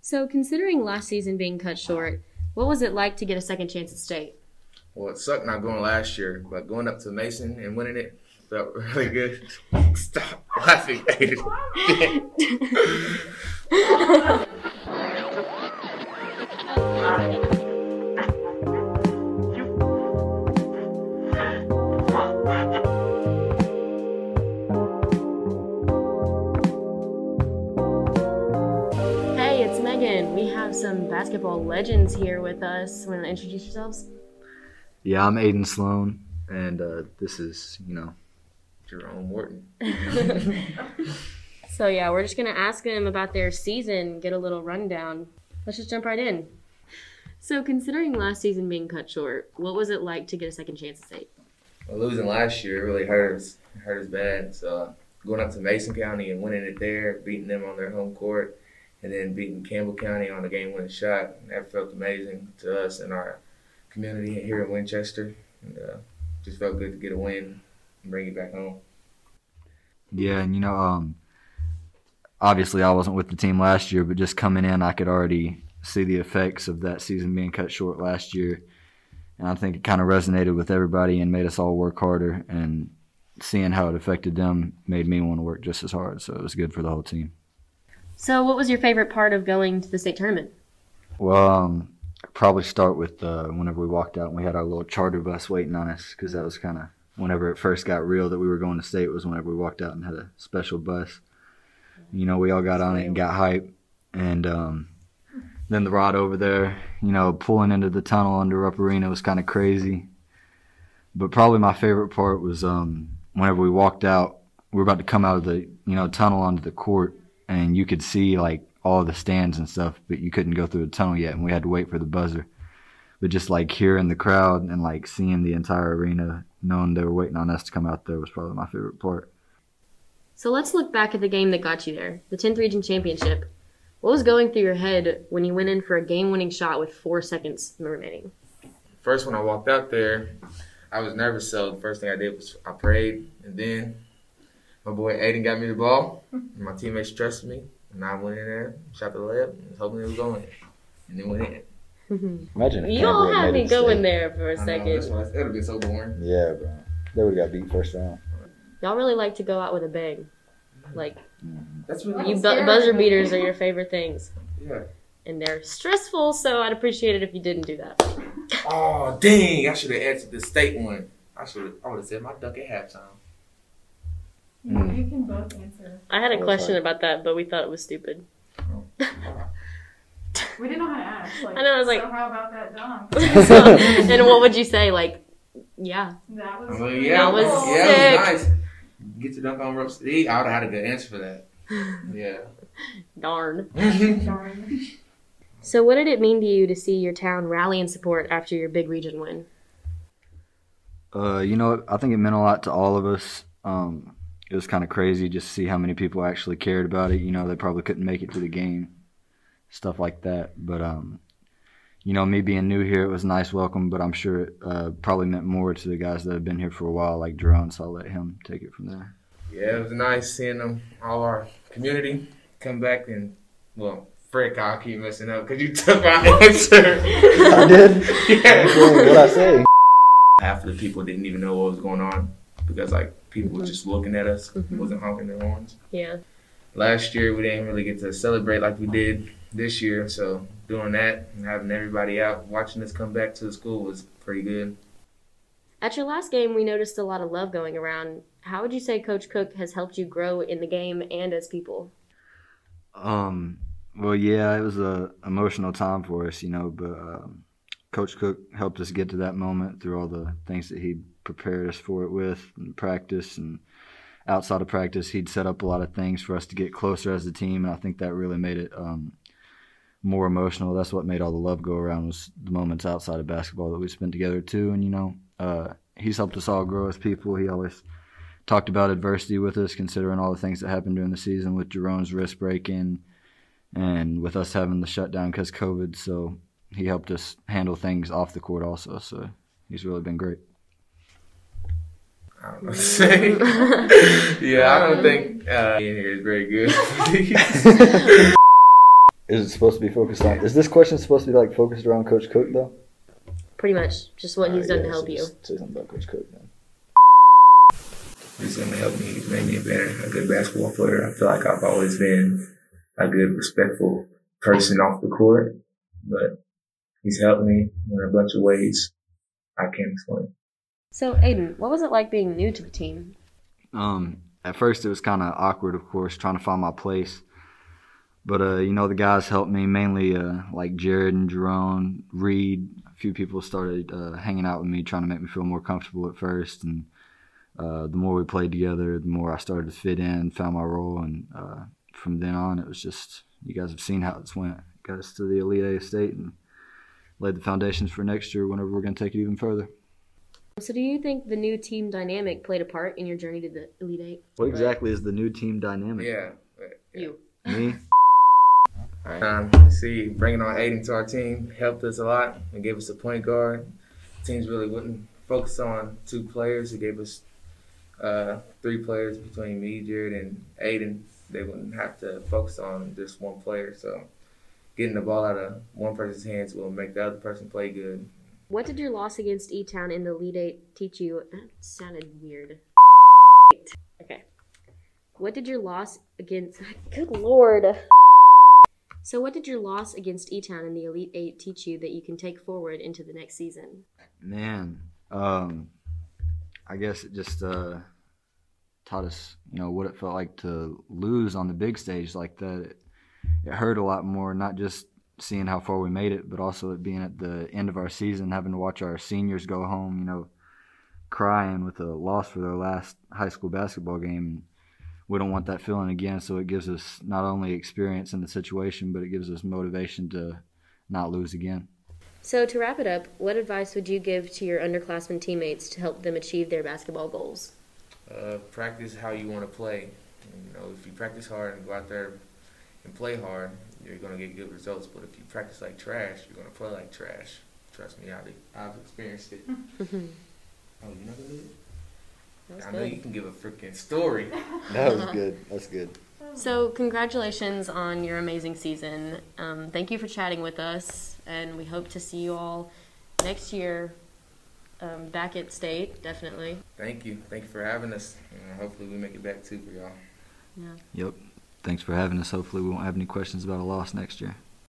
So, considering last season being cut short, what was it like to get a second chance at state? Well, it sucked not going last year, but going up to Mason and winning it felt really good. Stop laughing, Megan. We have some basketball legends here with us. Want to introduce yourselves? Yeah, I'm Aiden Sloan, and uh, this is, you know, Jerome Morton. So, yeah, we're just going to ask them about their season, get a little rundown. Let's just jump right in. So, considering last season being cut short, what was it like to get a second chance at state? Well, losing last year really hurt us. It hurt us bad. So going up to Mason County and winning it there, beating them on their home court, and then beating Campbell County on a game-winning shot, that felt amazing to us and our community here in Winchester. And uh, just felt good to get a win and bring it back home. yeah, and you know, um, obviously I wasn't with the team last year, but just coming in, I could already see the effects of that season being cut short last year, and I think it kind of resonated with everybody and made us all work harder. And seeing how it affected them made me want to work just as hard. So it was good for the whole team. So, what was your favorite part of going to the state tournament? Well, um, probably start with uh, whenever we walked out and we had our little charter bus waiting on us because that was kind of whenever it first got real that we were going to state was whenever we walked out and had a special bus. You know, we all got on it and got hype, and um, then the ride over there, you know, pulling into the tunnel under Rupp Arena was kind of crazy. But probably my favorite part was um, whenever we walked out. We were about to come out of the you know tunnel onto the court, and you could see like all the stands and stuff, but you couldn't go through the tunnel yet, and we had to wait for the buzzer. But just like hearing the crowd and like seeing the entire arena, knowing they were waiting on us to come out there was probably my favorite part. So, let's look back at the game that got you there the 10th Region Championship. What was going through your head when you went in for a game winning shot with four seconds remaining? First, when I walked out there, I was nervous. So the first thing I did was I prayed, and then my boy Aiden got me the ball. And my teammates trusted me, and I went in there, shot the layup, and was hoping it was going, and then went in. Imagine if You Campbell don't had have made me it going there for a I know, second. that's why it would be so boring. Yeah, bro. They would have got beat first round. Y'all really like to go out with a bang. Like, That's really you bu- buzzer beaters are your favorite things. yeah. And they're stressful, so I'd appreciate it if you didn't do that. Oh dang! I should have answered the state one. I should have. I would have said my duck at halftime. Yeah, you can both answer. I had a Oh, question sorry. about that, but we thought it was stupid. We didn't know how to ask. Like, I know, I was like- so how about that dunk? so, and what would you say? Like, yeah. That was. I mean, yeah, That was yeah, it was nice. Get your dunk on rope. See, I would have had a good answer for that. Yeah. Darn. Darn. So, what did it mean to you to see your town rally and support after your big region win? Uh, you know, I think it meant a lot to all of us. Um, it was kind of crazy just to see how many people actually cared about it. You know, they probably couldn't make it to the game, stuff like that. But um, you know, me being new here, it was a nice welcome. But I'm sure it uh, probably meant more to the guys that have been here for a while, like Jerome. So I'll let him take it from there. Yeah, it was nice seeing them, all our community, come back and, well, frick, I'll keep messing up because you took my answer. I did. yeah. What I say? Half of the people didn't even know what was going on because, like, people were just looking at us, Mhm. wasn't honking their horns. Yeah. Last year, we didn't really get to celebrate like we did this year, so doing that and having everybody out watching us come back to the school was pretty good. At your last game, we noticed a lot of love going around. How would you say Coach Cook has helped you grow in the game and as people? Um, well, yeah, it was a emotional time for us, you know, but um, Coach Cook helped us get to that moment through all the things that he prepared us for it with, and practice and outside of practice, he'd set up a lot of things for us to get closer as a team, and I think that really made it um, more emotional. That's what made all the love go around was the moments outside of basketball that we spent together too, and you know, uh, he's helped us all grow as people. He always talked about adversity with us, considering all the things that happened during the season with Jerome's wrist breaking and with us having the shutdown because COVID. So he helped us handle things off the court also. So he's really been great. I don't know what to say. yeah, I don't think uh, in here is very good. Is it supposed to be focused on? Is this question supposed to be like focused around Coach Cook though? Pretty much, just what he's Uh, done yeah, to help so you. Say something about Coach Cook then. He's going to help me. He's made me a better, a good basketball player. I feel like I've always been a good, respectful person off the court, but he's helped me in a bunch of ways I can't explain. So, Aiden, what was it like being new to the team? Um, at first it was kind of awkward, of course, trying to find my place. But uh, you know, the guys helped me mainly, uh, like Jared and Jerome, Reed. A few people started uh, hanging out with me, trying to make me feel more comfortable at first. And uh, the more we played together, the more I started to fit in, found my role, and uh, from then on, it was just you guys have seen how it's went. Got us to the Elite Eight state and laid the foundations for next year. Whenever we're going to take it even further. So, do you think the new team dynamic played a part in your journey to the Elite Eight? What exactly is the new team dynamic? Yeah. yeah. You. Me? Um, see, bringing on Aiden to our team helped us a lot and gave us a point guard. Teams really wouldn't focus on two players. It gave us uh, three players between me, Jared, and Aiden. They wouldn't have to focus on just one player. So getting the ball out of one person's hands will make the other person play good. What did your loss against E Town in the Elite Eight teach you? That sounded weird. Okay. What did your loss against. Good lord. So, what did your loss against E Town in the Elite Eight teach you that you can take forward into the next season? Man, um, I guess it just uh, taught us, you know, what it felt like to lose on the big stage like that. It, it hurt a lot more, not just seeing how far we made it, but also it being at the end of our season, having to watch our seniors go home, you know, crying with a loss for their last high school basketball game. We don't want that feeling again, so it gives us not only experience in the situation, but it gives us motivation to not lose again. So, to wrap it up, what advice would you give to your underclassmen teammates to help them achieve their basketball goals? Uh, practice how you want to play. You know, if you practice hard and go out there and play hard, you're going to get good results. But if you practice like trash, you're going to play like trash. Trust me, I've, I've experienced it. oh, you never did? That was I know good. you can give a freaking story. That was good. That's good. So, congratulations on your amazing season. Um, thank you for chatting with us, and we hope to see you all next year um, back at state, definitely. Thank you. Thank you for having us. And hopefully we make it back too for y'all. Yeah. Yep. Thanks for having us. Hopefully, we won't have any questions about a loss next year.